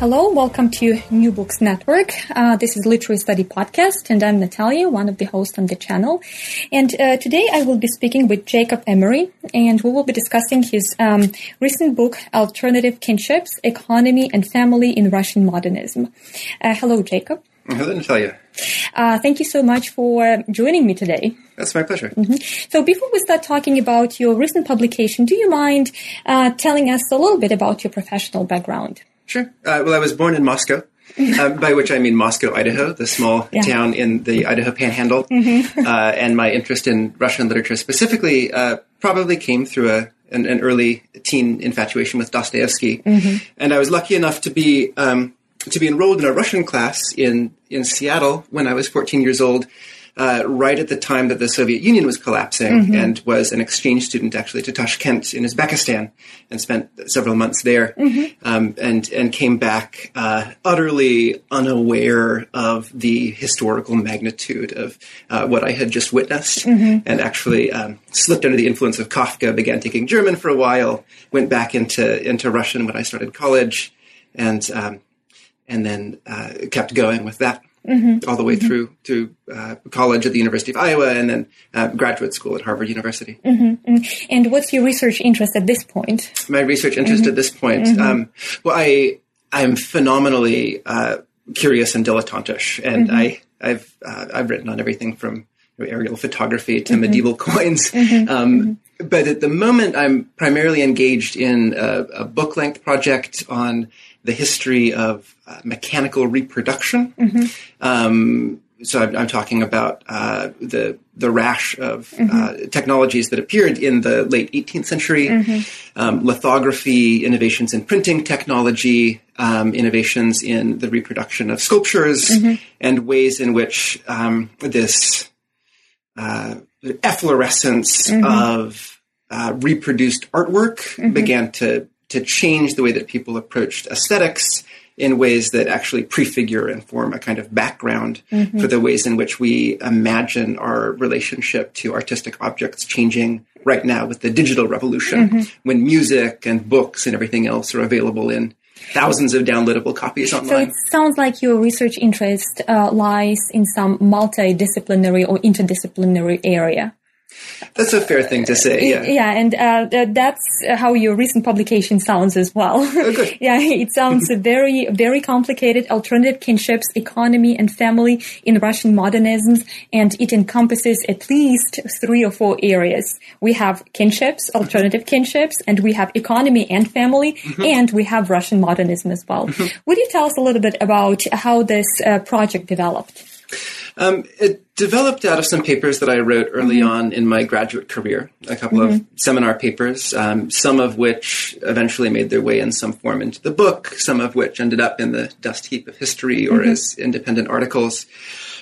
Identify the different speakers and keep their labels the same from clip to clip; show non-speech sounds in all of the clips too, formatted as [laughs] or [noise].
Speaker 1: Hello, welcome to New Books Network. Uh, this is Literary Study Podcast, and I'm Natalia, one of the hosts on the channel. And uh, today I will be speaking with Jacob Emery, and we will be discussing his um, recent book, Alternative Kinships Economy and Family in Russian Modernism. Uh, hello, Jacob.
Speaker 2: Hello, Natalia.
Speaker 1: Uh, thank you so much for joining me today.
Speaker 2: That's my pleasure.
Speaker 1: Mm-hmm. So, before we start talking about your recent publication, do you mind uh, telling us a little bit about your professional background?
Speaker 2: Sure. Uh, well, I was born in Moscow, uh, [laughs] by which I mean Moscow, Idaho, the small
Speaker 1: Yeah.
Speaker 2: town in the Idaho Panhandle. [laughs] Uh, and my interest in Russian literature specifically uh, probably came through a, an, an early teen infatuation with Dostoevsky. And I was lucky enough to be um, to be enrolled in a Russian class in in Seattle when I was 14 years old. Uh, right at the time that the Soviet Union was collapsing, and was an exchange student actually to Tashkent in Uzbekistan, and spent several months there, um, and and came back uh, utterly unaware of the historical magnitude of uh, what I had just witnessed, and actually um, slipped under the influence of Kafka. Began taking German for a while, went back into into Russian when I started college, and um, and then uh, kept going with that all the way through to uh, college at the University of Iowa, and then uh, graduate school at Harvard University.
Speaker 1: And what's your research interest at this point?
Speaker 2: My research interest at this point, um, well, I I'm phenomenally uh, curious and dilettantish, and I I've uh, I've written on everything from aerial photography to medieval coins. Um, But at the moment, I'm primarily engaged in a, a book length project on the history of uh, mechanical reproduction. Um, so I'm, I'm talking about uh, the the rash of uh, technologies that appeared in the late 18th century, um, lithography, innovations in printing technology, um, innovations in the reproduction of sculptures, and ways in which um, this uh, efflorescence of uh, reproduced artwork began to to change the way that people approached aesthetics in ways that actually prefigure and form a kind of background for the ways in which we imagine our relationship to artistic objects changing right now with the digital revolution when music and books and everything else are available in thousands of downloadable copies online.
Speaker 1: So it sounds like your research interest uh, lies in some multidisciplinary or interdisciplinary area.
Speaker 2: That's a fair thing to say. Yeah.
Speaker 1: Yeah, and uh, that's how your recent publication sounds as well.
Speaker 2: Oh, [laughs]
Speaker 1: yeah, it sounds [laughs] very, very complicated. Alternative kinships, economy, and family in Russian modernism, and it encompasses at least three or four areas. We have kinships, alternative kinships, and we have economy and family,
Speaker 2: Mm-hmm.
Speaker 1: and we have Russian modernism as well. Would you tell us a little bit about how this uh, project developed?
Speaker 2: Um, it developed out of some papers that I wrote early on in my graduate career, a couple of seminar papers, um, some of which eventually made their way in some form into the book, some of which ended up in the dust heap of history or as independent articles.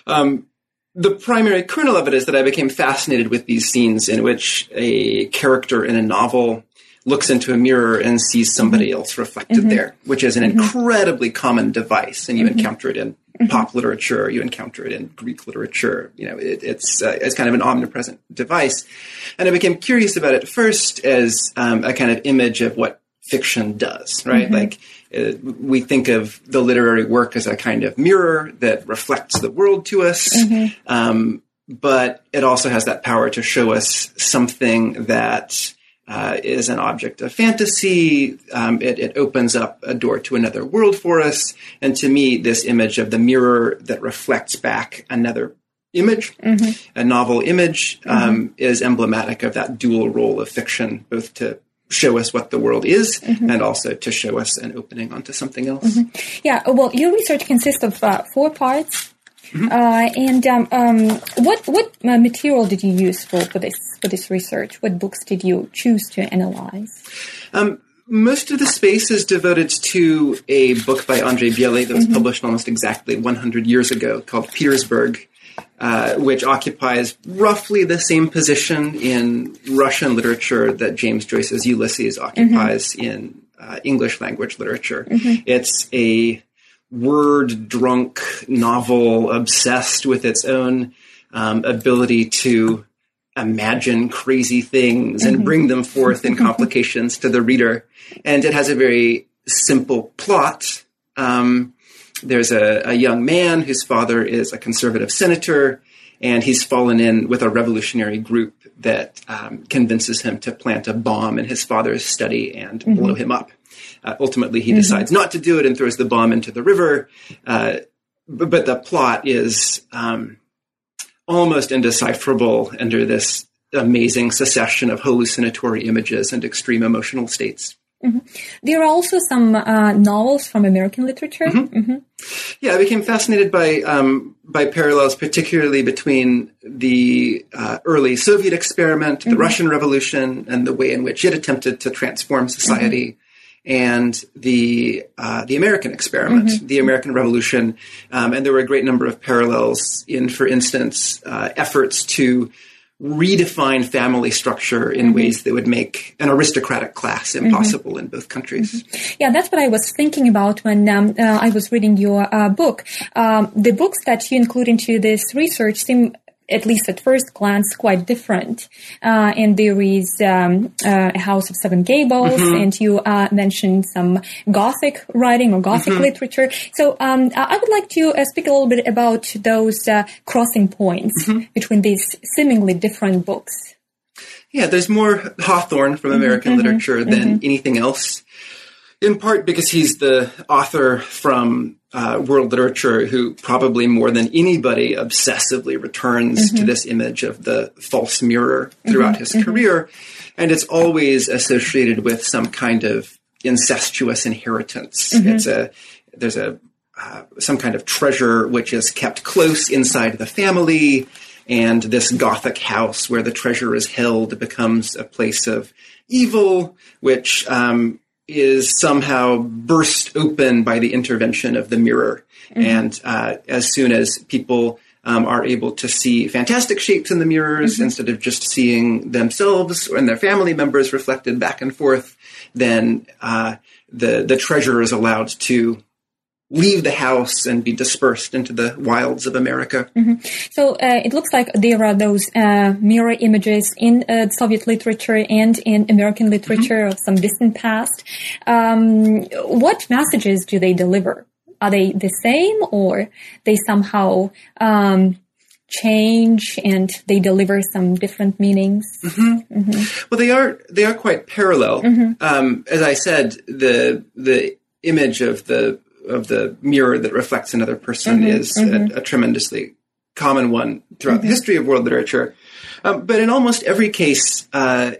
Speaker 2: Um, the primary kernel of it is that I became fascinated with these scenes in which a character in a novel looks into a mirror and sees somebody else reflected there, which is an incredibly common device, and you encounter it in pop literature, you encounter it in Greek literature. You know, it, it's uh, it's kind of an omnipresent device, and I became curious about it first as um, a kind of image of what fiction does, right? Like uh, we think of the literary work as a kind of mirror that reflects the world to us. Um, but it also has that power to show us something that uh, is an object of fantasy. Um, it, it opens up a door to another world for us. And to me, this image of the mirror that reflects back another image, a novel image, um, is emblematic of that dual role of fiction, both to show us what the world is and also to show us an opening onto something else.
Speaker 1: Yeah, well, your research consists of uh, four parts. Uh, and um, um, what what uh, material did you use for, for this for this research? What books did you choose to analyze?
Speaker 2: Um, most of the space is devoted to a book by Andrei Bely that was published almost exactly 100 years ago called Petersburg, uh, which occupies roughly the same position in Russian literature that James Joyce's Ulysses occupies in uh, English language literature. It's a word drunk novel obsessed with its own um, ability to imagine crazy things and bring them forth in [laughs] complications to the reader. And it has a very simple plot, Um, there's a, a young man whose father is a conservative senator, and he's fallen in with a revolutionary group that um, convinces him to plant a bomb in his father's study and mm-hmm. blow him up. Uh, ultimately, he mm-hmm. decides not to do it and throws the bomb into the river. Uh, but, but, the plot is um, almost indecipherable under this amazing succession of hallucinatory images and extreme emotional states.
Speaker 1: Mm-hmm. There are also some uh, novels from American literature. Mm-hmm. Mm-hmm.
Speaker 2: Yeah, I became fascinated by um, by parallels, particularly between the uh, early Soviet experiment, the mm-hmm. Russian Revolution, and the way in which it attempted to transform society, mm-hmm. And the uh, the American experiment, mm-hmm. the American Revolution. Um, and there were a great number of parallels in, for instance, uh, efforts to redefine family structure in mm-hmm. ways that would make an aristocratic class mm-hmm. impossible mm-hmm. in both countries.
Speaker 1: Mm-hmm. Yeah, that's what I was thinking about when um, uh, I was reading your uh, book. Um, the books that you include into this research seem at least at first glance, quite different. Uh, and there is um, uh, a House of Seven Gables, mm-hmm. and you uh, mentioned some Gothic writing or Gothic mm-hmm. literature. So um, I would like to uh, speak a little bit about those uh, crossing points mm-hmm. between these seemingly different books.
Speaker 2: Yeah, there's more Hawthorne from American mm-hmm. literature than mm-hmm. anything else in part because he's the author from uh, world literature who probably more than anybody obsessively returns mm-hmm. to this image of the false mirror throughout mm-hmm. his mm-hmm. career. And it's always associated with some kind of incestuous inheritance. Mm-hmm. It's a, there's a, uh, some kind of treasure which is kept close inside the family. And this Gothic house where the treasure is held becomes a place of evil, which um, is somehow burst open by the intervention of the mirror. Mm-hmm. And uh, as soon as people um, are able to see fantastic shapes in the mirrors mm-hmm. instead of just seeing themselves and their family members reflected back and forth, then uh, the the treasure is allowed to leave the house and be dispersed into the wilds of America.
Speaker 1: Mm-hmm. So uh, it looks like there are those uh, mirror images in uh, Soviet literature and in American literature mm-hmm. of some distant past. Um, what messages do they deliver? Are they the same, or they somehow um, change and they deliver some different meanings?
Speaker 2: Mm-hmm. mm-hmm. Well, they are they are quite parallel. Mm-hmm. Um, as I said, the the image of the of the mirror that reflects another person mm-hmm, is mm-hmm. A, a, tremendously common one throughout mm-hmm. the history of world literature. Um, but in almost every case, uh,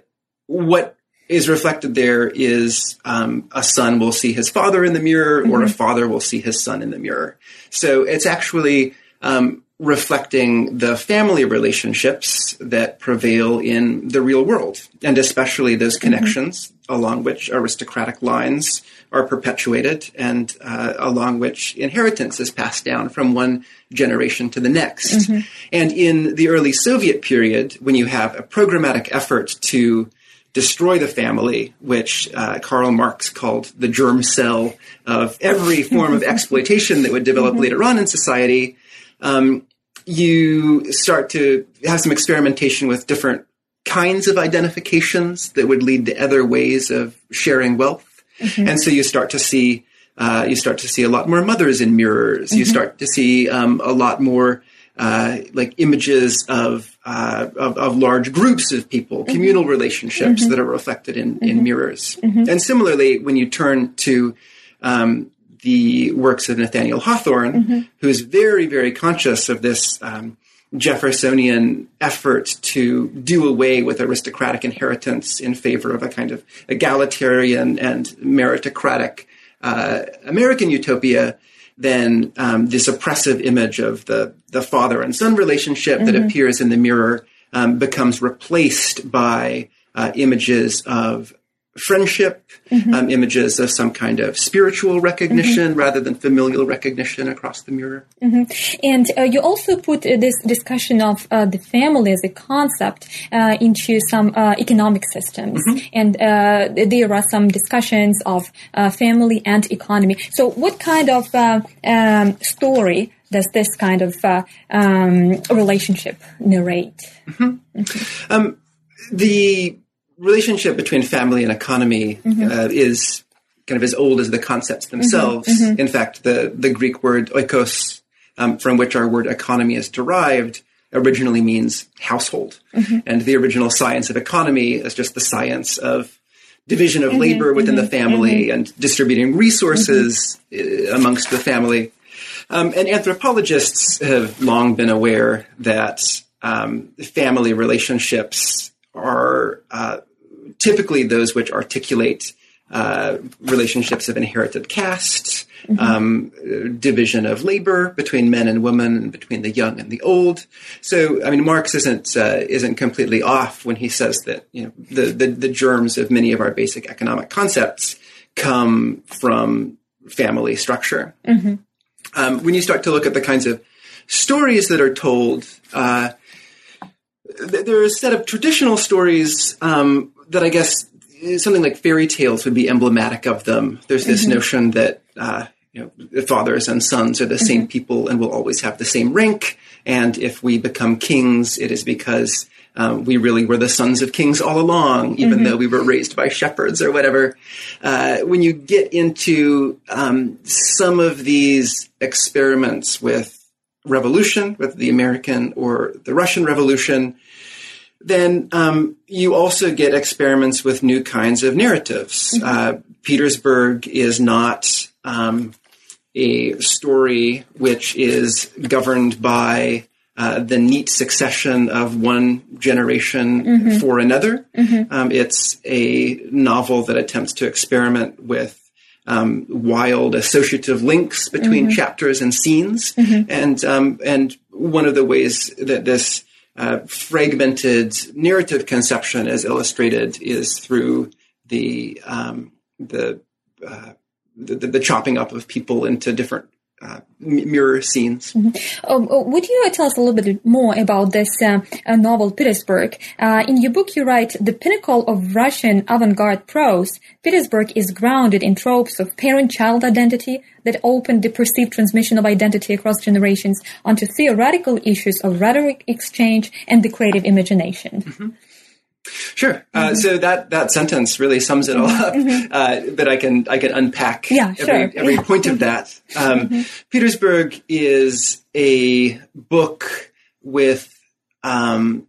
Speaker 2: what is reflected there is um, a son will see his father in the mirror, or a mm-hmm. father will see his son in the mirror. So it's actually um, reflecting the family relationships that prevail in the real world, and especially those mm-hmm. connections along which aristocratic lines are perpetuated and uh, along which inheritance is passed down from one generation to the next. Mm-hmm. And in the early Soviet period, when you have a programmatic effort to destroy the family, which uh, Karl Marx called the germ cell of every form of [laughs] exploitation that would develop mm-hmm. later on in society, um, you start to have some experimentation with different kinds of identifications that would lead to other ways of sharing wealth. Mm-hmm. And so you start to see uh, you start to see a lot more mothers in mirrors. Mm-hmm. You start to see um, a lot more uh, like images of, uh, of, of large groups of people, mm-hmm. communal relationships mm-hmm. that are reflected in in mm-hmm. mirrors. Mm-hmm. And similarly, when you turn to um, the works of Nathaniel Hawthorne, who's very very conscious of this. Um, Jeffersonian effort to do away with aristocratic inheritance in favor of a kind of egalitarian and meritocratic uh, American utopia, then um, this oppressive image of the, the father and son relationship mm-hmm. that appears in the mirror um, becomes replaced by uh, images of friendship, mm-hmm. um, images of some kind of spiritual recognition mm-hmm. rather than familial recognition across the mirror.
Speaker 1: Mm-hmm. And uh, you also put uh, this discussion of uh, the family as a concept uh, into some uh, economic systems. Mm-hmm. And uh, there are some discussions of family and economy. So, what kind of um, story does this kind of um, relationship narrate?
Speaker 2: Mm-hmm. Mm-hmm. Um, the relationship between family and economy mm-hmm. uh, is kind of as old as the concepts themselves. In fact, the the Greek word oikos, um, from which our word economy is derived, originally means household, and the original science of economy is just the science of division of labor within the family and distributing resources uh, amongst the family. Um, and anthropologists have long been aware that um, family relationships are uh, typically those which articulate uh, relationships of inherited caste, um, division of labor between men and women, and between the young and the old. So, I mean, Marx isn't uh, isn't completely off when he says that you know the, the the germs of many of our basic economic concepts come from family structure. Um, when you start to look at the kinds of stories that are told, uh, there are a set of traditional stories um, that I guess something like fairy tales would be emblematic of them. There's this notion that uh, you know fathers and sons are the same people and will always have the same rank, and if we become kings, it is because um, we really were the sons of kings all along, even though we were raised by shepherds or whatever. Uh, when you get into um, some of these experiments with revolution, with the American or the Russian Revolution, then um, you also get experiments with new kinds of narratives. Uh, Petersburg is not um, a story which is governed by uh, the neat succession of one generation for another. Um, it's a novel that attempts to experiment with um, wild associative links between chapters and scenes, and um, and one of the ways that this uh, fragmented narrative conception as illustrated is through the um, the, uh, the the chopping up of people into different uh, mirror scenes.
Speaker 1: Um, uh, would you tell us a little bit more about this uh, uh, novel, Petersburg? Uh, in your book, you write, the pinnacle of Russian avant-garde prose, Petersburg is grounded in tropes of parent-child identity that opened the perceived transmission of identity across generations onto theoretical issues of rhetoric exchange and the creative imagination.
Speaker 2: Sure. Uh, so that that sentence really sums it all up. Uh, but I can I can unpack
Speaker 1: Yeah, sure.
Speaker 2: every every point of that. Um, Petersburg is a book with um,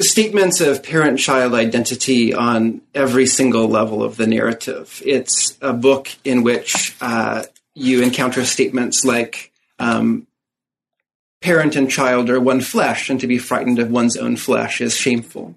Speaker 2: statements of parent-child identity on every single level of the narrative. It's a book in which uh, you encounter statements like. Um, parent and child are one flesh, and to be frightened of one's own flesh is shameful.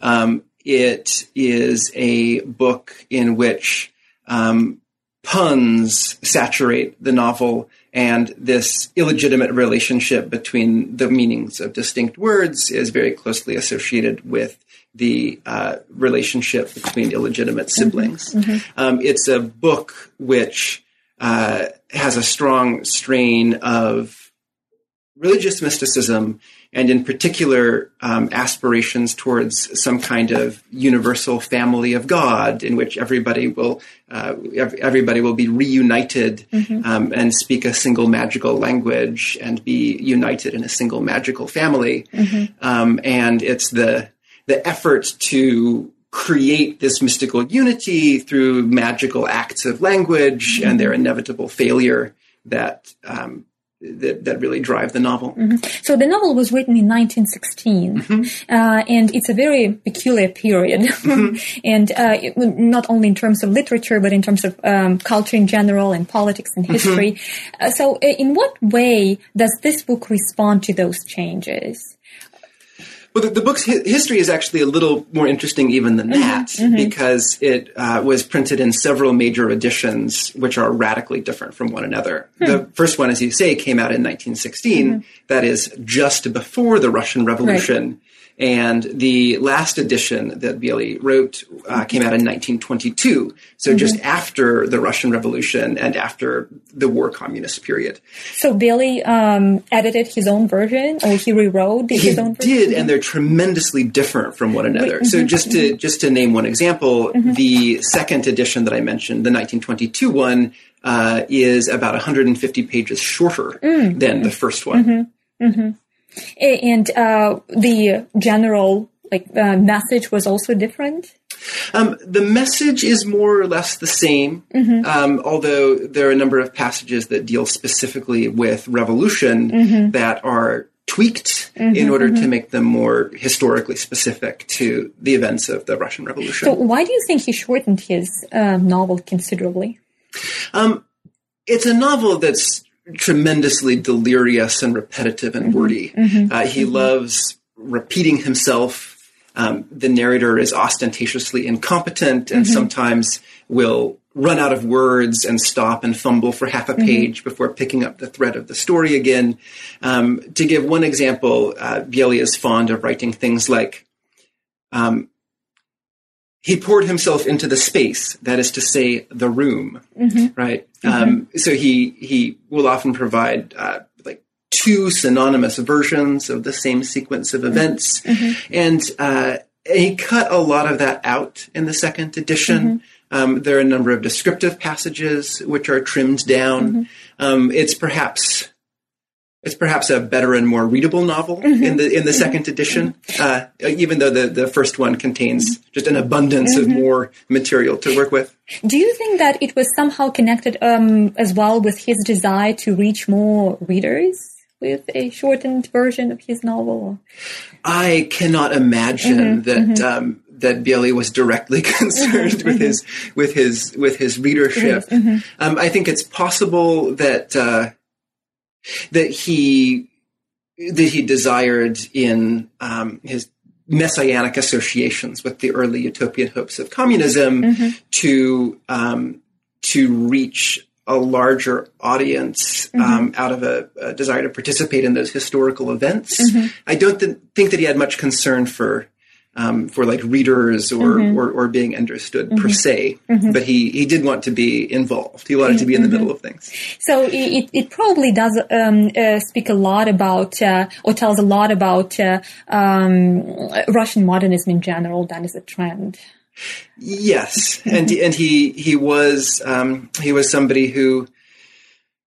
Speaker 2: Um, it is a book in which um, puns saturate the novel, and this illegitimate relationship between the meanings of distinct words is very closely associated with the uh, relationship between illegitimate siblings. Um, it's a book which uh, has a strong strain of religious mysticism and in particular um, aspirations towards some kind of universal family of God in which everybody will uh, everybody will be reunited um, and speak a single magical language and be united in a single magical family. Um, and it's the the effort to create this mystical unity through magical acts of language and their inevitable failure that um, that, that really drive the novel.
Speaker 1: So the novel was written in 1916, uh, and it's a very peculiar period, [laughs] and uh, it- not only in terms of literature, but in terms of um, culture in general and politics and history. Uh, so, uh, in what way does this book respond to those changes?
Speaker 2: Well, the, the book's hi- history is actually a little more interesting even than mm-hmm. that mm-hmm. because it uh, was printed in several major editions, which are radically different from one another. Hmm. The first one, as you say, came out in 1916. Mm-hmm. That is just before the Russian Revolution. And the last edition that Biely wrote uh, came out in 1922, so just after the Russian Revolution and after the war communist period.
Speaker 1: So Bely um, edited his own version, or he rewrote
Speaker 2: He
Speaker 1: his own version.
Speaker 2: did, and they're tremendously different from one another. So just to just to name one example, the second edition that I mentioned, the 1922 one, uh, is about 150 pages shorter than the first one.
Speaker 1: And uh, the general like uh, message was also different?
Speaker 2: Um, the message is more or less the same, mm-hmm. um, although there are a number of passages that deal specifically with revolution mm-hmm. that are tweaked mm-hmm, in order to mm-hmm. make them more historically specific to the events of the Russian Revolution.
Speaker 1: So, why do you think he shortened his uh, novel considerably?
Speaker 2: Um, it's a novel that's tremendously delirious and repetitive and mm-hmm. wordy. Mm-hmm. Uh, he loves repeating himself um, the narrator is ostentatiously incompetent and mm-hmm. sometimes will run out of words and stop and fumble for half a mm-hmm. page mm-hmm. before picking up the thread of the story again. Um, to give one example, uh, is fond of writing things like, um, he poured himself into the space, that is to say, the room, mm-hmm. right? Mm-hmm. Um, so he he will often provide uh, two synonymous versions of the same sequence of events. Mm-hmm. And uh, he cut a lot of that out in the second edition. Mm-hmm. Um, there are a number of descriptive passages which are trimmed down. Mm-hmm. Um, it's perhaps it's perhaps a better and more readable novel mm-hmm. in the in the second edition, uh, even though the, the first one contains just an abundance of mm-hmm. more material to work with.
Speaker 1: Do you think that it was somehow connected um, as well with his desire to reach more readers? with a shortened version of his novel?
Speaker 2: I cannot imagine mm-hmm, that mm-hmm. Um, that Biely was directly [laughs] concerned mm-hmm, with his with his with his readership. Mm-hmm. Um, I think it's possible that uh, that he that he desired in um, his messianic associations with the early utopian hopes of communism mm-hmm. to um, to reach a larger audience mm-hmm. um, out of a, a, desire to participate in those historical events. Mm-hmm. I don't th- think that he had much concern for um, for like readers or, mm-hmm. or, or, being understood per mm-hmm. se, mm-hmm. but he, he did want to be involved. He wanted to be in the middle of things.
Speaker 1: So it, it probably does um, uh, speak a lot about uh, or tells a lot about uh, um, Russian modernism in general. That is a trend.
Speaker 2: Yes, and and he he was um, he was somebody who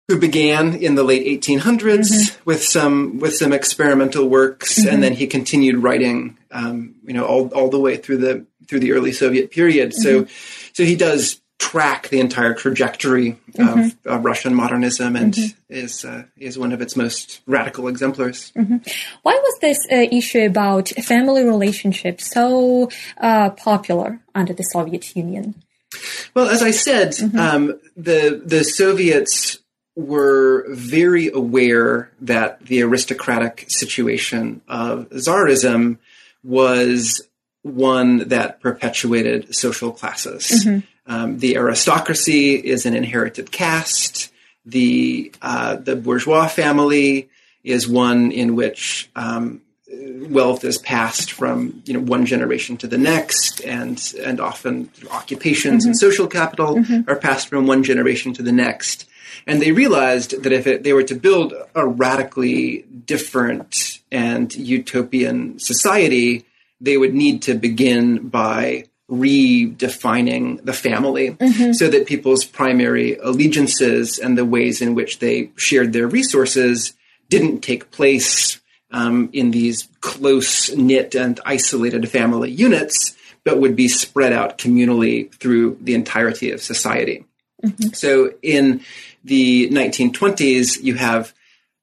Speaker 2: who began in the late 1800s mm-hmm. with some with some experimental works, mm-hmm. and then he continued writing, um, you know, all all the way through the through the early Soviet period. Mm-hmm. So so he does track the entire trajectory mm-hmm. of, of, Russian modernism and mm-hmm. is uh, is one of its most radical exemplars.
Speaker 1: Mm-hmm. Why was this uh, issue about family relationships so uh, popular under the Soviet Union?
Speaker 2: Well, as I said, mm-hmm. um, the the Soviets were very aware that the aristocratic situation of Tsarism was one that perpetuated social classes. Mm-hmm. Um, the aristocracy is an inherited caste. The uh, the bourgeois family is one in which um, wealth is passed from you know one generation to the next, and and often occupations mm-hmm. and social capital mm-hmm. are passed from one generation to the next. And they realized that if it, they were to build a radically different and utopian society, they would need to begin by redefining the family mm-hmm. so that people's primary allegiances and the ways in which they shared their resources didn't take place um, in these close knit and isolated family units, but would be spread out communally through the entirety of society. Mm-hmm. So in the 1920s, you have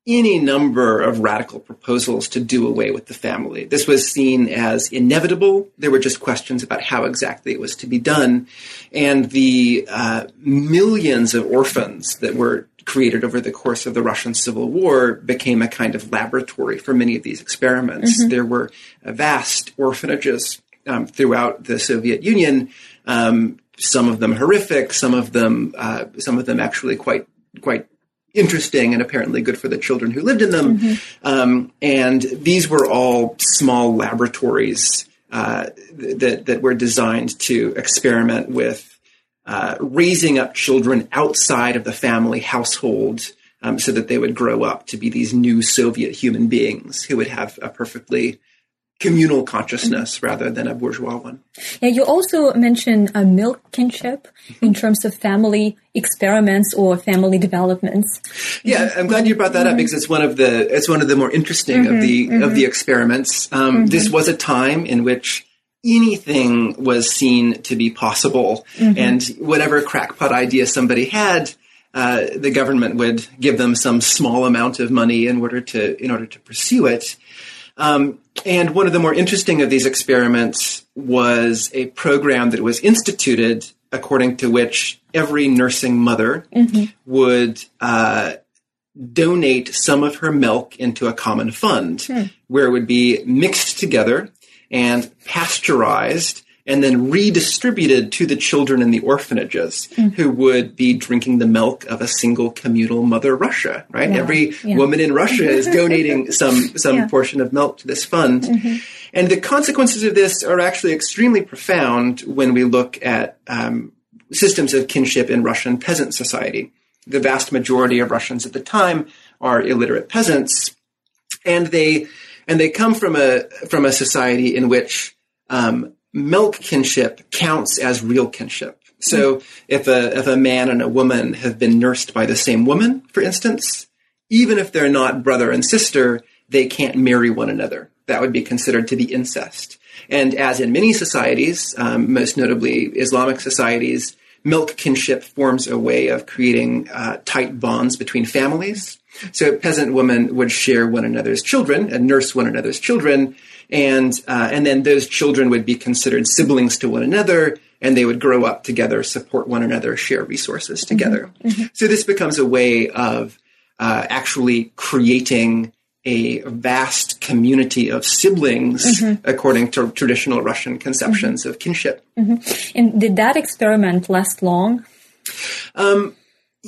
Speaker 2: any number of radical proposals to do away with the family. This was seen as inevitable. There were just questions about how exactly it was to be done. And the uh, millions of orphans that were created over the course of the Russian Civil War became a kind of laboratory for many of these experiments. Mm-hmm. There were vast orphanages um, throughout the Soviet Union. Um, some of them horrific, some of them, uh, some of them actually quite quite interesting and apparently good for the children who lived in them. Mm-hmm. Um, and these were all small laboratories uh, that that were designed to experiment with uh, raising up children outside of the family household. Um, so that they would grow up to be these new Soviet human beings who would have a perfectly communal mm-hmm. consciousness rather than a bourgeois one.
Speaker 1: Yeah, you also mentioned a milk kinship mm-hmm. in terms of family experiments or family developments.
Speaker 2: Yeah, I'm glad you brought that up mm-hmm. because it's one of the it's one of the more interesting of the of the experiments. Um, This was a time in which anything was seen to be possible, and whatever crackpot idea somebody had. Uh, the government would give them some small amount of money in order to in order to pursue it. Um, and one of the more interesting of these experiments was a program that was instituted according to which every nursing mother would uh, donate some of her milk into a common fund where it would be mixed together and pasteurized and then redistributed to the children in the orphanages who would be drinking the milk of a single communal mother Russia, right? Every
Speaker 1: yeah.
Speaker 2: woman in Russia is [laughs] donating some some
Speaker 1: Yeah.
Speaker 2: portion of milk to this fund. And the consequences of this are actually extremely profound when we look at um, systems of kinship in Russian peasant society. The vast majority of Russians at the time are illiterate peasants, and they and they come from a from a society in which um, milk kinship counts as real kinship. So if a if a man and a woman have been nursed by the same woman, for instance, even if they're not brother and sister, they can't marry one another. That would be considered to be incest. And as in many societies, um, most notably Islamic societies, milk kinship forms a way of creating uh, tight bonds between families. So peasant women would share one another's children and nurse one another's children, and uh, and then those children would be considered siblings to one another, and they would grow up together, support one another, share resources mm-hmm. together. Mm-hmm. So this becomes a way of uh, actually creating a vast community of siblings mm-hmm. according to traditional Russian conceptions of kinship.
Speaker 1: And did that experiment last long?
Speaker 2: Um,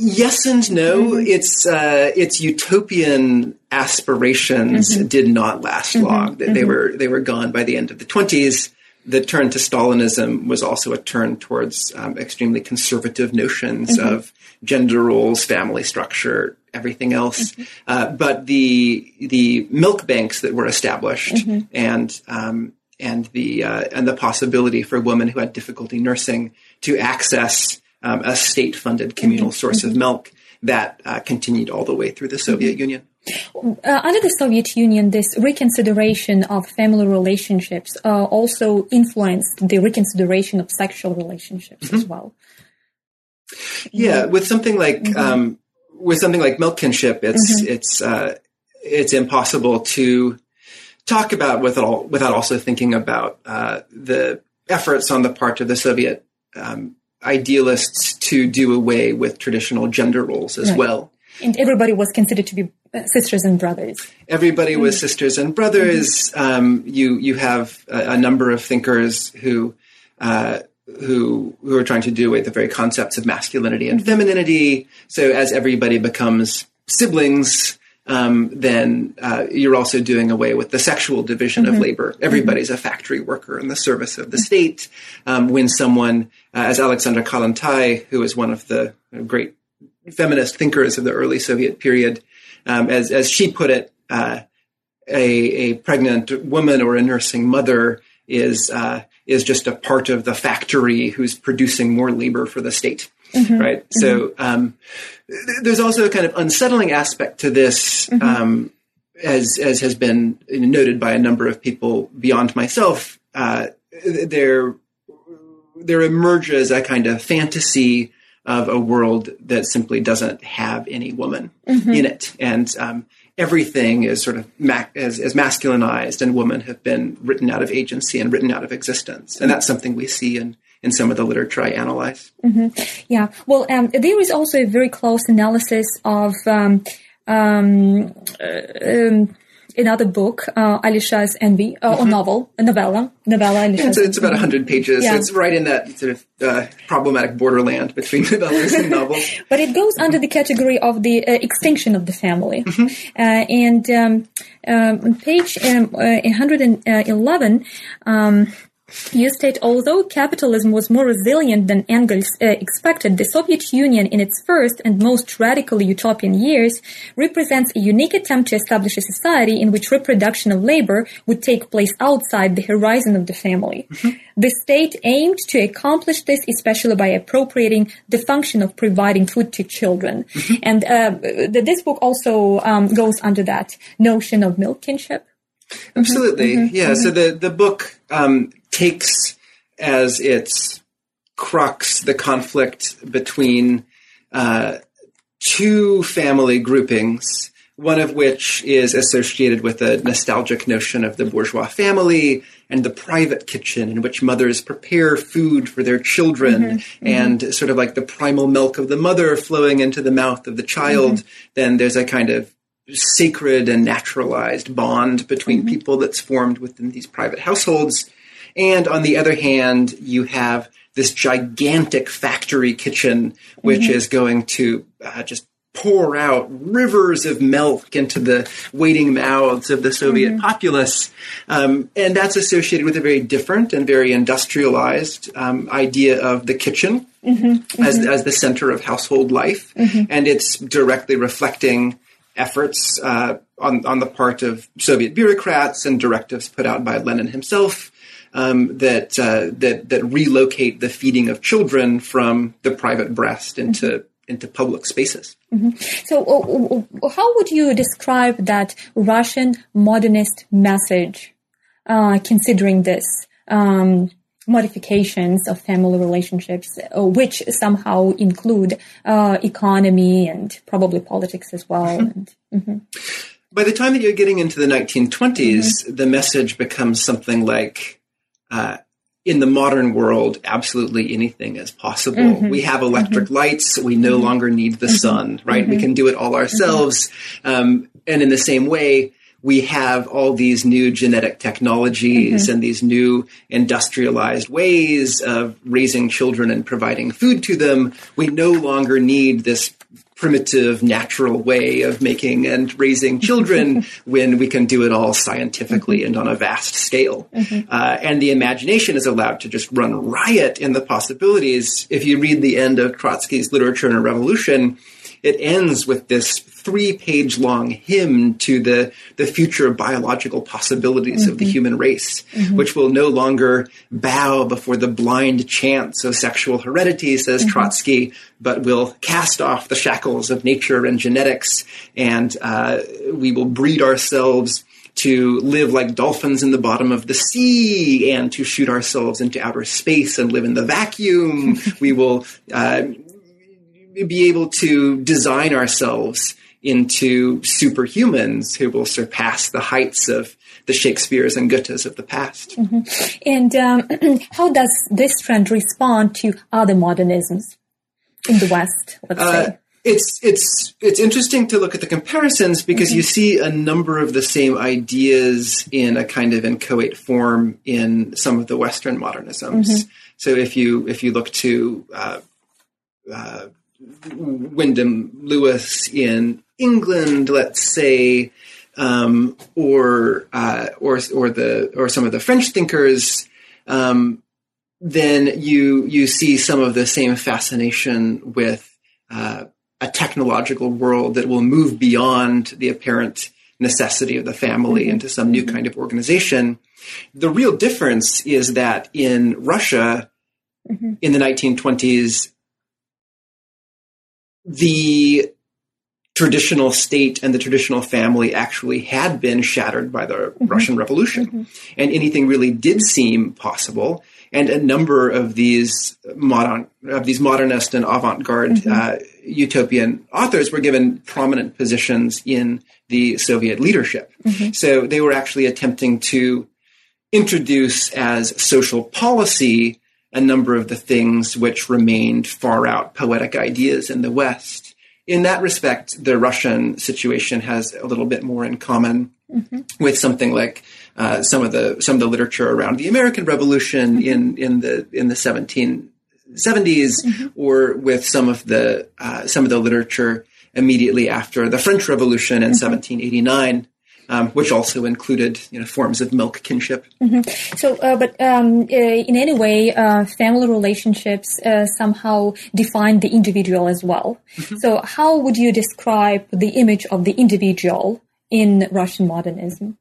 Speaker 2: Yes and no. It's uh, its utopian aspirations did not last long. They, they were they were gone by the end of the twenties. The turn to Stalinism was also a turn towards um, extremely conservative notions of gender roles, family structure, everything else. Uh, but the the milk banks that were established and um, and the uh, and the possibility for women who had difficulty nursing to access um, a state-funded communal source of milk that uh, continued all the way through the Soviet Union.
Speaker 1: Uh, under the Soviet Union, this reconsideration of family relationships uh, also influenced the reconsideration of sexual relationships as well.
Speaker 2: Yeah, with something like um, with something like milk kinship, it's it's uh, it's impossible to talk about with all, without also thinking about uh, the efforts on the part of the Soviet um, idealists to do away with traditional gender roles as
Speaker 1: Right.
Speaker 2: well.
Speaker 1: And everybody was considered to be uh, sisters and brothers.
Speaker 2: everybody was sisters and brothers. Um, you you have a, a number of thinkers who uh, who who are trying to do away with the very concepts of masculinity and femininity. So as everybody becomes siblings. Um, then uh, you're also doing away with the sexual division of labor. Everybody's a factory worker in the service of the state. Um, when someone, uh, as Alexandra Kollontai, who is one of the great feminist thinkers of the early Soviet period, um, as as she put it, uh, a a pregnant woman or a nursing mother is uh, is just a part of the factory who's producing more labor for the state, right? So um, th- there's also a kind of unsettling aspect to this. Um, as as has been noted by a number of people beyond myself, uh, there there emerges a kind of fantasy of a world that simply doesn't have any woman in it, and um, everything is sort of ma- as, as masculinized, and women have been written out of agency and written out of existence, and that's something we see in in some of the literature I analyze.
Speaker 1: Yeah. Well, um, there is also a very close analysis of um, um, uh, um, another book, uh, Olesha's Envy, uh, or novel, a novella, novella. Olesha's
Speaker 2: It's, it's about
Speaker 1: Envy.
Speaker 2: 100 pages.
Speaker 1: Yeah.
Speaker 2: It's right in that sort of uh, problematic borderland between [laughs] novellas and novels. [laughs]
Speaker 1: But it goes under the category of the uh, extinction of the family.
Speaker 2: Mm-hmm.
Speaker 1: Uh, and um, um, on page um, uh, 111, um, You state, although capitalism was more resilient than Engels uh, expected, the Soviet Union in its first and most radically utopian years represents a unique attempt to establish a society in which reproduction of labor would take place outside the horizon of the family. Mm-hmm. The state aimed to accomplish this, especially by appropriating the function of providing food to children. Mm-hmm. And uh, the, this book also um, goes under that notion of milk kinship.
Speaker 2: Absolutely, mm-hmm. yeah. So the the book um, takes as its crux the conflict between uh, two family groupings, one of which is associated with a nostalgic notion of the bourgeois family and the private kitchen in which mothers prepare food for their children mm-hmm, mm-hmm. and mm-hmm. sort of like the primal milk of the mother flowing into the mouth of the child. Mm-hmm. Then there's a kind of sacred and naturalized bond between mm-hmm. people that's formed within these private households. And on the other hand, you have this gigantic factory kitchen, which mm-hmm. is going to uh, just pour out rivers of milk into the waiting mouths of the Soviet mm-hmm. populace. Um, and that's associated with a very different and very industrialized um, idea of the kitchen mm-hmm. As, mm-hmm. as the center of household life. Mm-hmm. And it's directly reflecting efforts uh, on, on the part of Soviet bureaucrats and directives put out by Lenin himself um, that uh, that that relocate the feeding of children from the private breast into mm-hmm. into public spaces.
Speaker 1: Mm-hmm. So, uh, uh, how would you describe that Russian modernist message, uh, considering this? Um, modifications of family relationships, uh, which somehow include uh, economy and probably politics as well. Mm-hmm. And, mm-hmm.
Speaker 2: By the time that you're getting into the 1920s, mm-hmm. the message becomes something like uh, in the modern world, absolutely anything is possible. Mm-hmm. We have electric mm-hmm. lights. We no mm-hmm. longer need the mm-hmm. sun, right? We mm-hmm. can do it all ourselves. Um, and in the same way, we have all these new genetic technologies and these new industrialized ways of raising children and providing food to them. We no longer need this primitive, natural way of making and raising [laughs] children when we can do it all scientifically and on a vast scale. Mm-hmm. Uh, and the imagination is allowed to just run riot in the possibilities. If you read the end of Trotsky's Literature and Revolution, it ends with this three page long hymn to the, the future biological possibilities mm-hmm. of the mm-hmm. human race, mm-hmm. which will no longer bow before the blind chance of sexual heredity, says mm-hmm. Trotsky, but will cast off the shackles of nature and genetics, and uh, we will breed ourselves to live like dolphins in the bottom of the sea and to shoot ourselves into outer space and live in the vacuum. [laughs] we will uh, be able to design ourselves into superhumans who will surpass the heights of the Shakespeares and Goethes of the past.
Speaker 1: Mm-hmm. And um, [clears throat] how does this trend respond to other modernisms in the West, let's uh, say?
Speaker 2: It's it's it's interesting to look at the comparisons because mm-hmm. you see a number of the same ideas in a kind of inchoate form in some of the Western modernisms. Mm-hmm. So if you if you look to uh, uh, Wyndham Lewis in England, let's say, um, or uh, or or the or some of the French thinkers, um, then you you see some of the same fascination with uh, a technological world that will move beyond the apparent necessity of the family mm-hmm. into some new kind of organization. The real difference is that in Russia mm-hmm. in the 1920s, the traditional state and the traditional family actually had been shattered by the mm-hmm. Russian Revolution. Mm-hmm. And anything really did seem possible. And a number of these modern, of these modernist and avant-garde mm-hmm. uh, utopian authors were given prominent positions in the Soviet leadership. Mm-hmm. So they were actually attempting to introduce as social policy a number of the things which remained far out poetic ideas in the West in that respect, the Russian situation has a little bit more in common mm-hmm. with something like uh, some of the some of the literature around the American Revolution mm-hmm. in in the in the 1770s, mm-hmm. or with some of the uh, some of the literature immediately after the French Revolution in 1789. Mm-hmm. Um, which also included you know forms of milk kinship.
Speaker 1: Mm-hmm. So, uh, but um, uh, in any way, uh, family relationships uh, somehow define the individual as well. Mm-hmm. So, how would you describe the image of the individual in Russian modernism?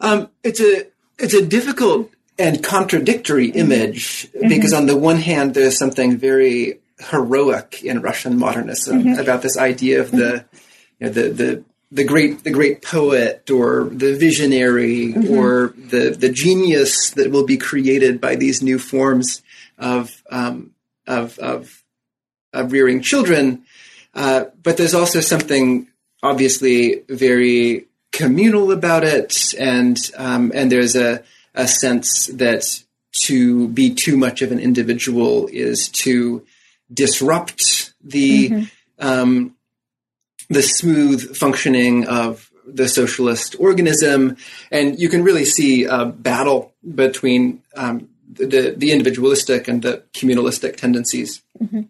Speaker 2: Um, it's a it's a difficult and contradictory mm-hmm. image mm-hmm. because on the one hand, there's something very heroic in Russian modernism mm-hmm. about this idea of the you know, the the the great the great poet or the visionary mm-hmm. or the the genius that will be created by these new forms of um, of, of, of rearing children. Uh, but there's also something obviously very communal about it, and um, and there's a a sense that to be too much of an individual is to disrupt the mm-hmm. um, the smooth functioning of the socialist organism, and you can really see a battle between um, the the individualistic and the communalistic tendencies mm-hmm.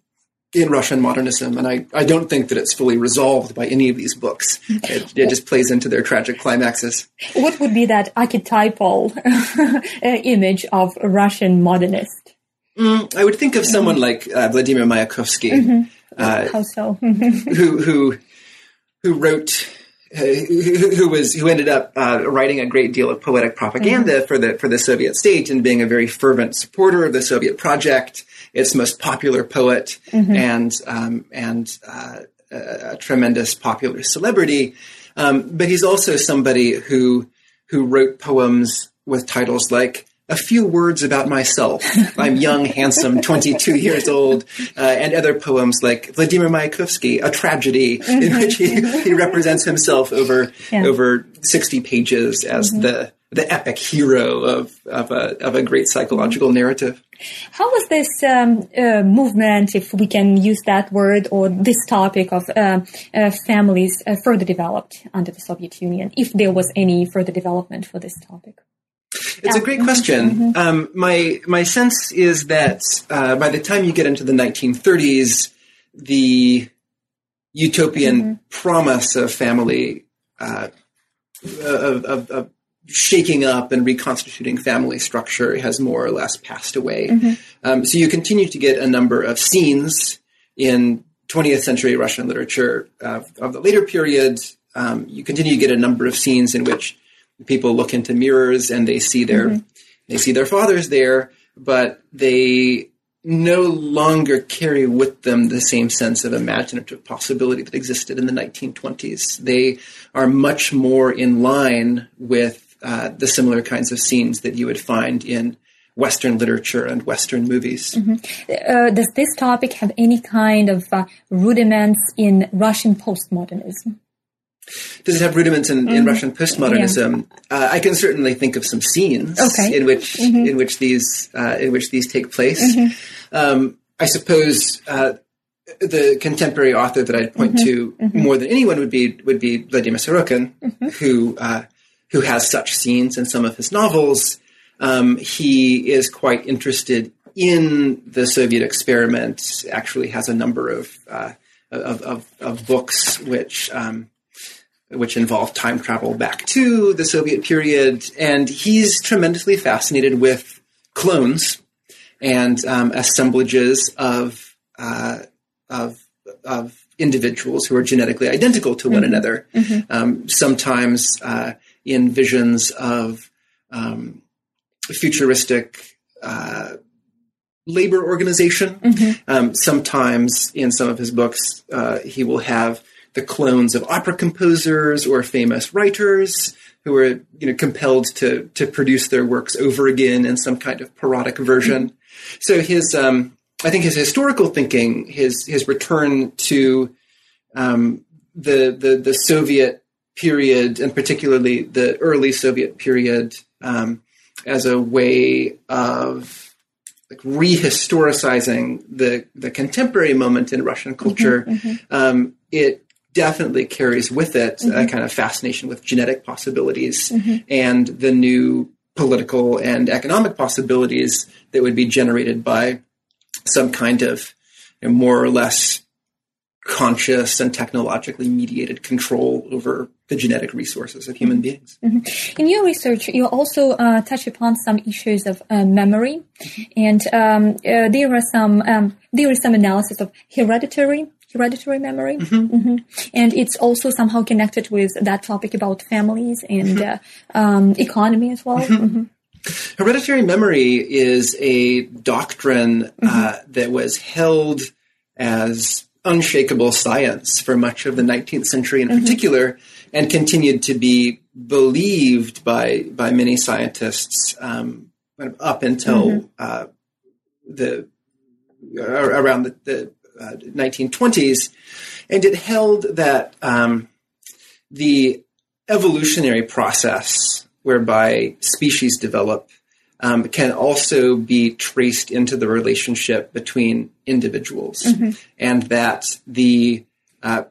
Speaker 2: in Russian modernism. And I, I don't think that it's fully resolved by any of these books. It, it just plays into their tragic climaxes.
Speaker 1: What would be that archetypal [laughs] image of a Russian modernist?
Speaker 2: Mm, I would think of someone like uh, Vladimir Mayakovsky. Mm-hmm.
Speaker 1: Uh, How so? [laughs]
Speaker 2: who who who wrote uh, who, who, was who ended up uh, writing a great deal of poetic propaganda mm-hmm. for the for the Soviet state and being a very fervent supporter of the Soviet project, its most popular poet mm-hmm. and um, and uh, a tremendous popular celebrity. Um, but he's also somebody who who wrote poems with titles like a few words about myself. [laughs] I'm young, handsome, 22 years old, uh, and other poems like Vladimir Mayakovsky, A Tragedy, mm-hmm. in which he, he [laughs] represents himself over yeah. over 60 pages as mm-hmm. the the epic hero of of a of a great psychological narrative.
Speaker 1: How was this um, uh, movement, if we can use that word, or this topic of uh, uh, families uh, further developed under the Soviet Union, if there was any further development for this topic?
Speaker 2: It's a great question. Mm-hmm. Um, my my sense is that uh, by the time you get into the 1930s, the utopian mm-hmm. promise of family, uh, of, of, of, shaking up and reconstituting family structure has more or less passed away. Mm-hmm. Um, so you continue to get a number of scenes in 20th century Russian literature uh, of the later period. Um, you continue to get a number of scenes in which people look into mirrors and they see their mm-hmm. they see their fathers there, but they no longer carry with them the same sense of imaginative possibility that existed in the 1920s. They are much more in line with uh, the similar kinds of scenes that you would find in Western literature and Western movies.
Speaker 1: Mm-hmm. Uh, does this topic have any kind of uh, rudiments in Russian postmodernism?
Speaker 2: Does it have rudiments in, mm-hmm. in Russian postmodernism? Yeah. Uh, I can certainly think of some scenes okay. in which mm-hmm. in which these uh, in which these take place. Mm-hmm. Um, I suppose uh, the contemporary author that I'd point mm-hmm. to mm-hmm. more than anyone would be would be Vladimir Sorokin, mm-hmm. who uh, who has such scenes in some of his novels. Um, he is quite interested in the Soviet experiment. Actually, has a number of uh, of, of, of, books which um, which involve time travel back to the Soviet period. And he's tremendously fascinated with clones and um, assemblages of, uh, of, of individuals who are genetically identical to one mm-hmm. another. Mm-hmm. Um, sometimes uh, in visions of um, futuristic uh, labor organization. Mm-hmm. Um, sometimes in some of his books, uh, he will have the clones of opera composers or famous writers who are you know compelled to to produce their works over again in some kind of parodic version. Mm-hmm. So his um, I think his historical thinking, his his return to um, the the the Soviet period, and particularly the early Soviet period, um, as a way of like rehistoricizing the the contemporary moment in Russian culture. Mm-hmm, mm-hmm. Um, it definitely carries with it mm-hmm. a kind of fascination with genetic possibilities mm-hmm. and the new political and economic possibilities that would be generated by some kind of you know, more or less conscious and technologically mediated control over the genetic resources of human beings.
Speaker 1: Mm-hmm. In your research, you also uh, touch upon some issues of uh, memory, and um, uh, there are some um, there is some analysis of hereditary hereditary memory, mm-hmm. Mm-hmm. and it's also somehow connected with that topic about families and mm-hmm. uh, um, economy as well. Mm-hmm. Mm-hmm.
Speaker 2: Hereditary memory is a doctrine uh, that was held as unshakable science for much of the 19th century in mm-hmm. particular, and continued to be believed by by many scientists um, up until mm-hmm. uh, the around the, the uh, 1920s, and it held that um, the evolutionary process whereby species develop um, can also be traced into the relationship between individuals, mm-hmm. and that the uh,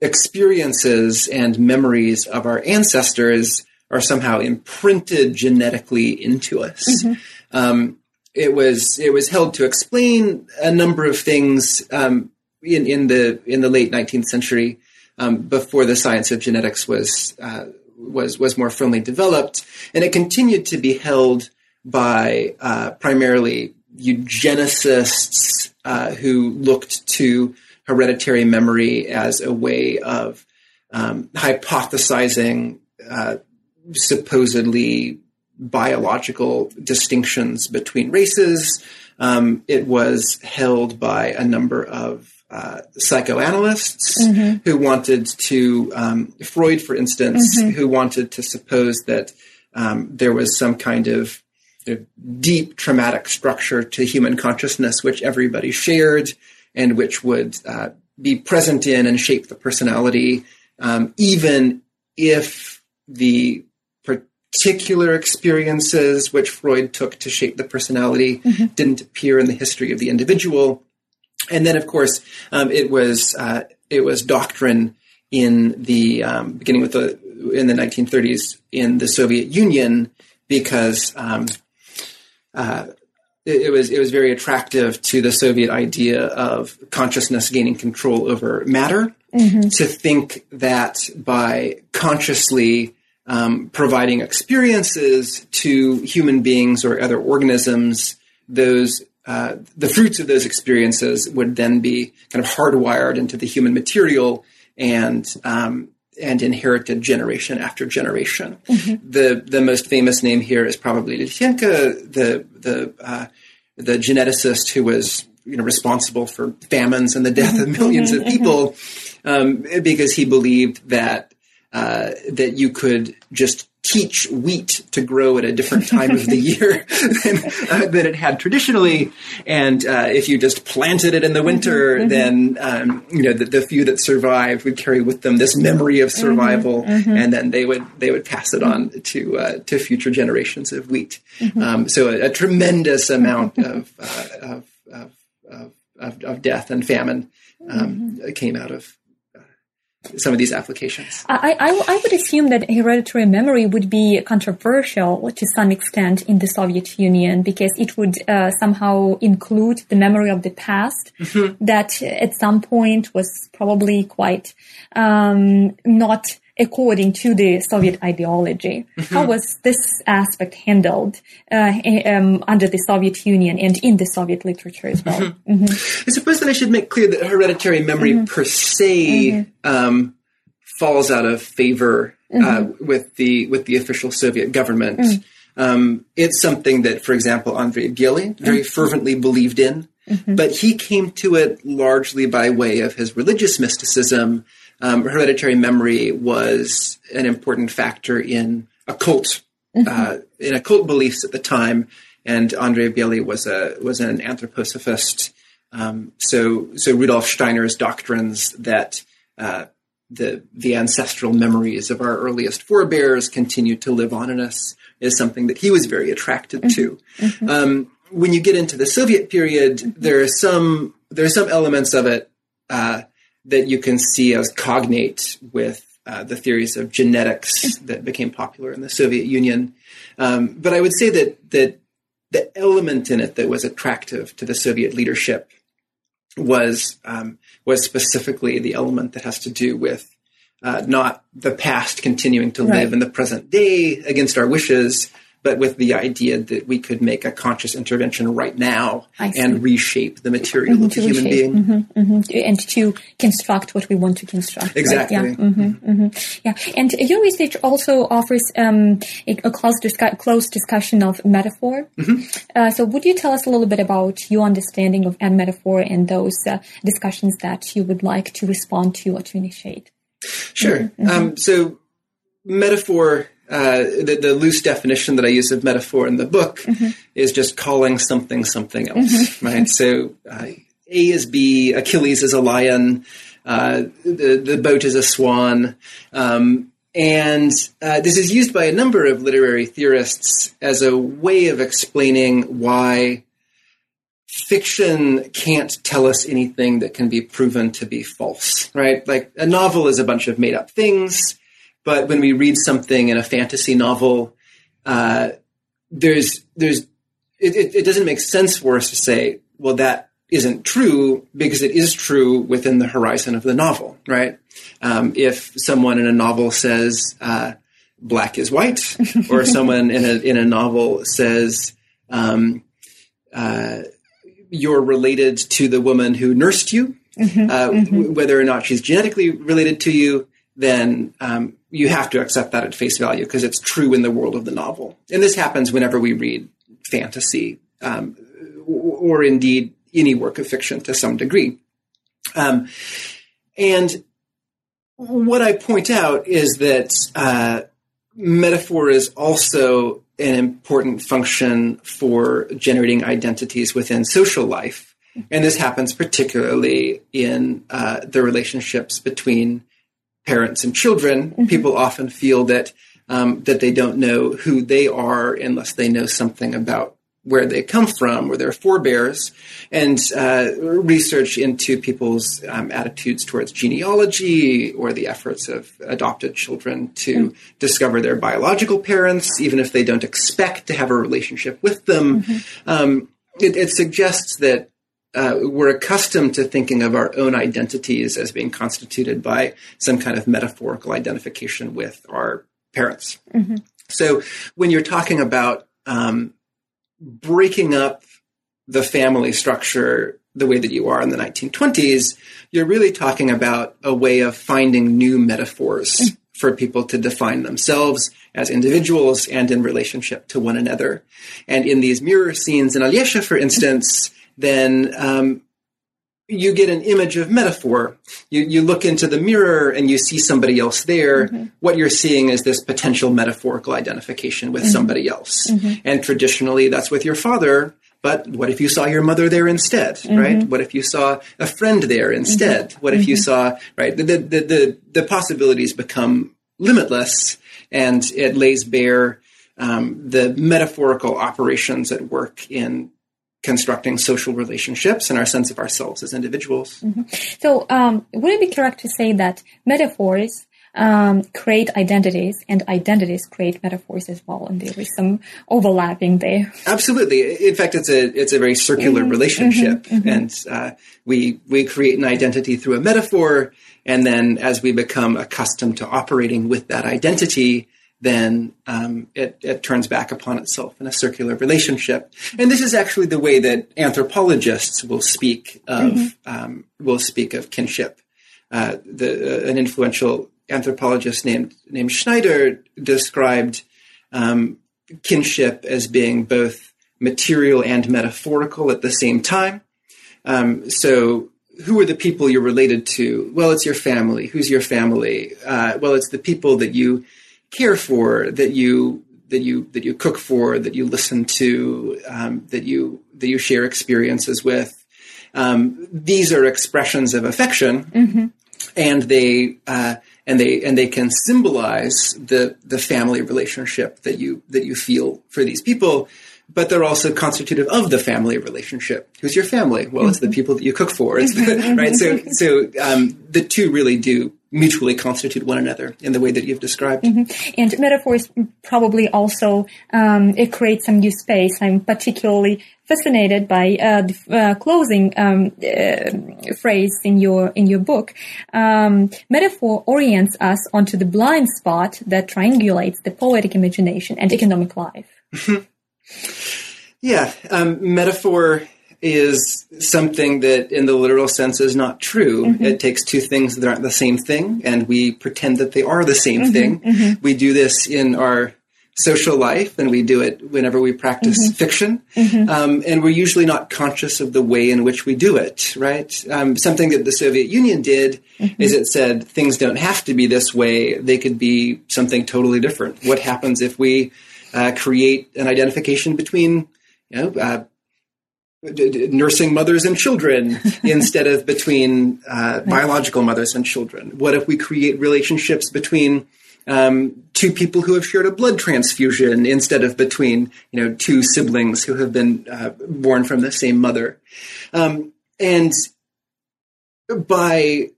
Speaker 2: experiences and memories of our ancestors are somehow imprinted genetically into us. Mm-hmm. Um, it was it was held to explain a number of things um, in in the in the late 19th century um, before the science of genetics was uh, was was more firmly developed, and it continued to be held by uh, primarily eugenicists uh, who looked to hereditary memory as a way of um, hypothesizing uh, supposedly biological distinctions between races. Um, it was held by a number of uh, psychoanalysts mm-hmm. who wanted to, um, Freud, for instance, mm-hmm. who wanted to suppose that um, there was some kind of deep traumatic structure to human consciousness, which everybody shared and which would uh, be present in and shape the personality, um, even if the particular experiences which Freud took to shape the personality mm-hmm. didn't appear in the history of the individual. And then, of course, um, it was uh, it was doctrine in the um, beginning with the in the 1930s in the Soviet Union because um, uh, it, it, was it was very attractive to the Soviet idea of consciousness gaining control over matter. Mm-hmm. To think that by consciously um, providing experiences to human beings or other organisms, those uh, the fruits of those experiences would then be kind of hardwired into the human material and um, and inherited generation after generation. Mm-hmm. The the most famous name here is probably Lysenko, the the uh, the geneticist who was you know responsible for famines and the death of 1000000s mm-hmm. of people, um, because he believed that uh, that you could just teach wheat to grow at a different time of the [laughs] year than, uh, than it had traditionally. And uh, if you just planted it in the winter, mm-hmm, mm-hmm. then um, you know the, the, few that survived would carry with them this memory of mm-hmm, survival, mm-hmm, and then they would they would pass it on to uh, to future generations of wheat. Mm-hmm. Um, so a, a, tremendous amount of, uh, of, of, of, of, death and famine um, mm-hmm. came out of some of these applications.
Speaker 1: I, I, I, would assume that hereditary memory would be controversial to some extent in the Soviet Union because it would uh, somehow include the memory of the past mm-hmm. that at some point was probably quite um, not according to the Soviet ideology. Mm-hmm. How was this aspect handled uh, um, under the Soviet Union and in the Soviet literature as well? Mm-hmm.
Speaker 2: Mm-hmm. I suppose that I should make clear that hereditary memory mm-hmm. per se mm-hmm. um, falls out of favor uh, mm-hmm. with the with the official Soviet government. Mm. Um, it's something that, for example, Andrei Bely very fervently believed in. But he came to it largely by way of his religious mysticism um, hereditary memory was an important factor in occult mm-hmm. uh, in occult beliefs at the time. And Andrei Bely was a was an anthroposophist. Um, so so Rudolf Steiner's doctrines that uh, the the ancestral memories of our earliest forebears continue to live on in us is something that he was very attracted mm-hmm. to. Mm-hmm. Um, when you get into the Soviet period, mm-hmm. there are some there are some elements of it uh, that you can see as cognate with uh, the theories of genetics that became popular in the Soviet Union. Um, but I would say that that the element in it that was attractive to the Soviet leadership was um, was specifically the element that has to do with uh, not the past continuing to
Speaker 1: Right.
Speaker 2: live in the present day against our wishes, but with the idea that we could make a conscious intervention right now and reshape the material of the human
Speaker 1: reshape.
Speaker 2: being.
Speaker 1: Mhm, mhm. and to construct what we want to construct. right?
Speaker 2: Exactly.
Speaker 1: Yeah. hmm hmm Yeah. And your research also offers um, a, a close, discu- close discussion of metaphor.
Speaker 2: Mm-hmm.
Speaker 1: Uh, so, would you tell us a little bit about your understanding of metaphor and those uh, discussions that you would like to respond to or to initiate?
Speaker 2: Sure. Um, so, metaphor, uh, the, the loose definition that I use of metaphor in the book is just calling something something else, right? So, uh, A is B, Achilles is a lion, uh, the, the boat is a swan. Um, and uh, this is used by a number of literary theorists as a way of explaining why fiction can't tell us anything that can be proven to be false, right? Like a novel is a bunch of made up things, but when we read something in a fantasy novel, uh, there's there's it, it, it doesn't make sense for us to say, well, that isn't true because it is true within the horizon of the novel, right? Um, if someone in a novel says uh, black is white, [laughs] or someone in a in a novel says um, uh, you're related to the woman who nursed you, uh, w- whether or not she's genetically related to you, then um, you have to accept that at face value because it's true in the world of the novel. And this happens whenever we read fantasy um, or, indeed any work of fiction to some degree. Um, and what I point out is that uh, metaphor is also an important function for generating identities within social life. And this happens particularly in uh, the relationships between parents and children. People often feel that um, that they don't know who they are unless they know something about where they come from or their forebears, and uh, research into people's um, attitudes towards genealogy or the efforts of adopted children to discover their biological parents, even if they don't expect to have a relationship with them. Um, it, it suggests that uh, we're accustomed to thinking of our own identities as being constituted by some kind of metaphorical identification with our parents. So when you're talking about um, breaking up the family structure the way that you are in the 1920s, you're really talking about a way of finding new metaphors for people to define themselves as individuals and in relationship to one another. And in these mirror scenes in Olesha, for instance, then um, you get an image of metaphor. You, you look into the mirror and you see somebody else there. Mm-hmm. What you're seeing is this potential metaphorical identification with mm-hmm. somebody else. Mm-hmm. And traditionally, that's with your father. But what if you saw your mother there instead, right? What if you saw a friend there instead? What if you saw, right? The, the, the, the, the possibilities become limitless and it lays bare um, the metaphorical operations at work in constructing social relationships and our sense of ourselves as individuals.
Speaker 1: So, um, would it be correct to say that metaphors um, create identities and identities create metaphors as well? And there is some overlapping there.
Speaker 2: Absolutely. In fact, it's a it's a very circular relationship, and uh, we we create an identity through a metaphor, and then as we become accustomed to operating with that identity, then um, it, it turns back upon itself in a circular relationship. And this is actually the way that anthropologists will speak of um, will speak of kinship. Uh, the, uh, an influential anthropologist named named Schneider described um, kinship as being both material and metaphorical at the same time. Um, so, who are the people you're related to? Well, it's your family. Who's your family? Uh, well, it's the people that you care for, that you that you that you cook for, that you listen to, um, that you that you share experiences with. Um, these are expressions of affection, and they uh, and they and they can symbolize the the family relationship that you that you feel for these people. But they're also constitutive of the family relationship. Who's your family? Well, it's the people that you cook for. It's the, [laughs] right. So so um, the two really do mutually constitute one another in the way that you've described.
Speaker 1: Mm-hmm. And metaphors probably also um, it creates some new space. I'm particularly fascinated by uh, the uh, closing um, uh, phrase in your in your book. Um, metaphor orients us onto the blind spot that triangulates the poetic imagination and economic life. [laughs]
Speaker 2: yeah, um, metaphor is something that in the literal sense is not true. Mm-hmm. It takes two things that aren't the same thing and we pretend that they are the same mm-hmm. thing. Mm-hmm. We do this in our social life and we do it whenever we practice mm-hmm. fiction. Mm-hmm. Um, and we're usually not conscious of the way in which we do it, right? Um, something that the Soviet Union did mm-hmm. is it said things don't have to be this way. They could be something totally different. What happens if we uh, create an identification between you know, uh, nursing mothers and children [laughs] instead of between uh, biological mothers and children? What if we create relationships between um, two people who have shared a blood transfusion instead of between you know two siblings who have been uh, born from the same mother? Um, and by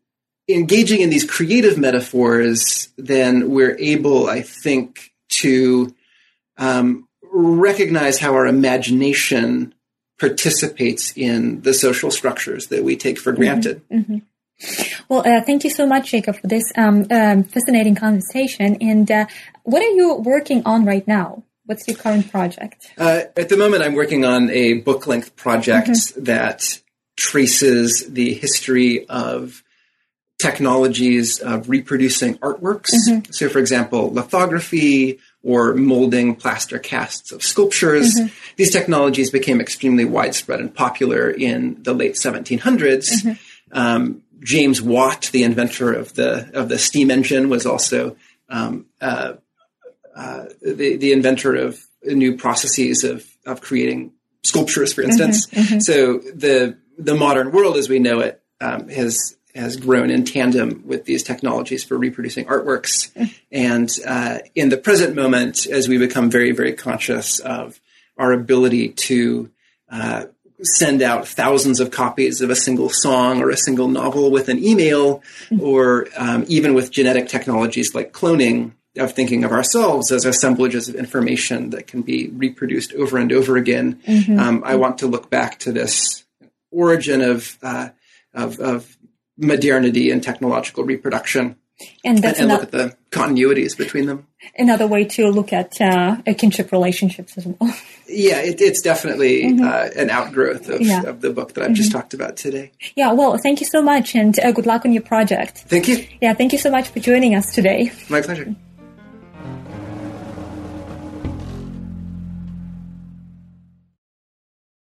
Speaker 2: engaging in these creative metaphors, then we're able, I think, to um, recognize how our imagination participates in the social structures that we take for granted. Mm-hmm.
Speaker 1: Mm-hmm. Well, uh, thank you so much, Jacob, for this um, um, fascinating conversation. And uh, what are you working on right now? What's your current project?
Speaker 2: Uh, at the moment, I'm working on a book length project mm-hmm. that traces the history of technologies of reproducing artworks. Mm-hmm. So, for example, lithography, or molding plaster casts of sculptures. Mm-hmm. These technologies became extremely widespread and popular in the late 1700s. Mm-hmm. Um, James Watt, the inventor of the of the steam engine, was also um, uh, uh, the the inventor of new processes of of creating sculptures, for instance. Mm-hmm. mm-hmm. So the the modern world, as we know it, um, has has grown in tandem with these technologies for reproducing artworks. [laughs] and uh, in the present moment, as we become very, very conscious of our ability to uh, send out thousands of copies of a single song or a single novel with an email, [laughs] or um, even with genetic technologies like cloning, of thinking of ourselves as assemblages of information that can be reproduced over and over again. Mm-hmm. Um, I want to look back to this origin of, uh, of, of modernity and technological reproduction. And, that's and, and look at the continuities between them.
Speaker 1: Another way to look at uh, kinship relationships as well. [laughs]
Speaker 2: Yeah, it, it's definitely mm-hmm. uh, an outgrowth of, yeah. of, the book that I've mm-hmm. just talked about today.
Speaker 1: Yeah, well, thank you so much and uh, good luck on your project.
Speaker 2: Thank you.
Speaker 1: Yeah, thank you so much for joining us today.
Speaker 2: My pleasure.